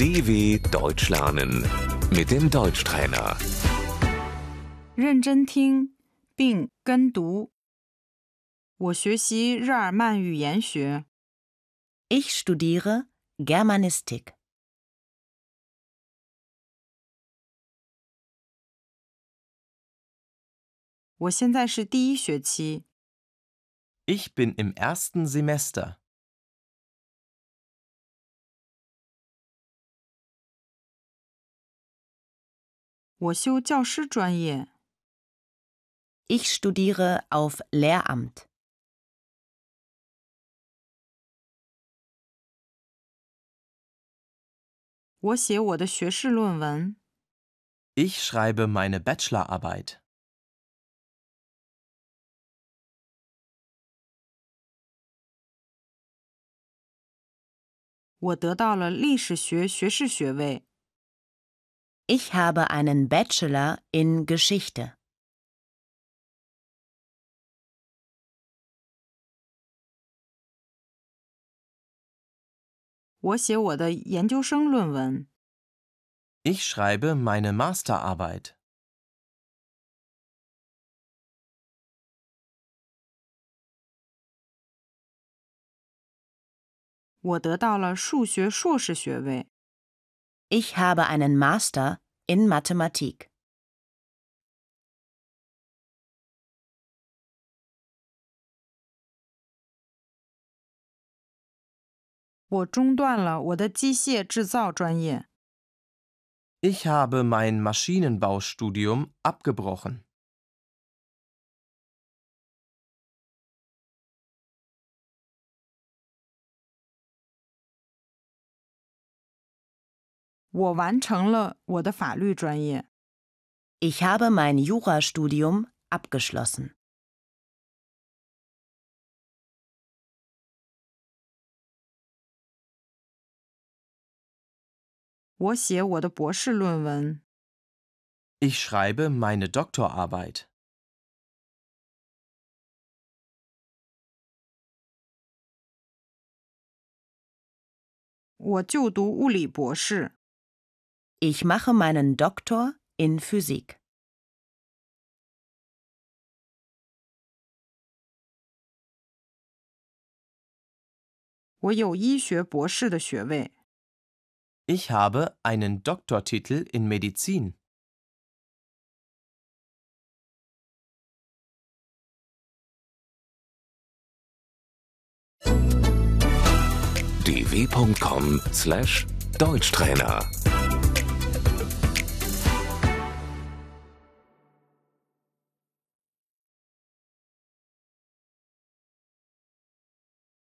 DW Deutsch lernen mit dem Deutschtrainer. 认真听并跟读。我学习日耳曼语言学。 Ich studiere Germanistik. 我现在是第一学期。 Ich bin im ersten Semester. 我修教师专业。 Ich studiere auf Lehramt. 我写我的学士论文。 Ich schreibe meine Bachelorarbeit. 我得到了历史学学士学位。 ich habe einen Bachelor in Geschichte. Ich schreibe meine Masterarbeit. Ich habe einen Master in Mathematik. Ich habe mein Maschinenbaustudium abgebrochen. 我完成了我的法律专业。 Ich habe mein Jurastudium abgeschlossen. 我写我的博士论文。 Ich schreibe meine Doktorarbeit. Ich mache meinen Doktor in Physik. Ich habe einen Doktortitel in Medizin. dw.com/deutschtrainer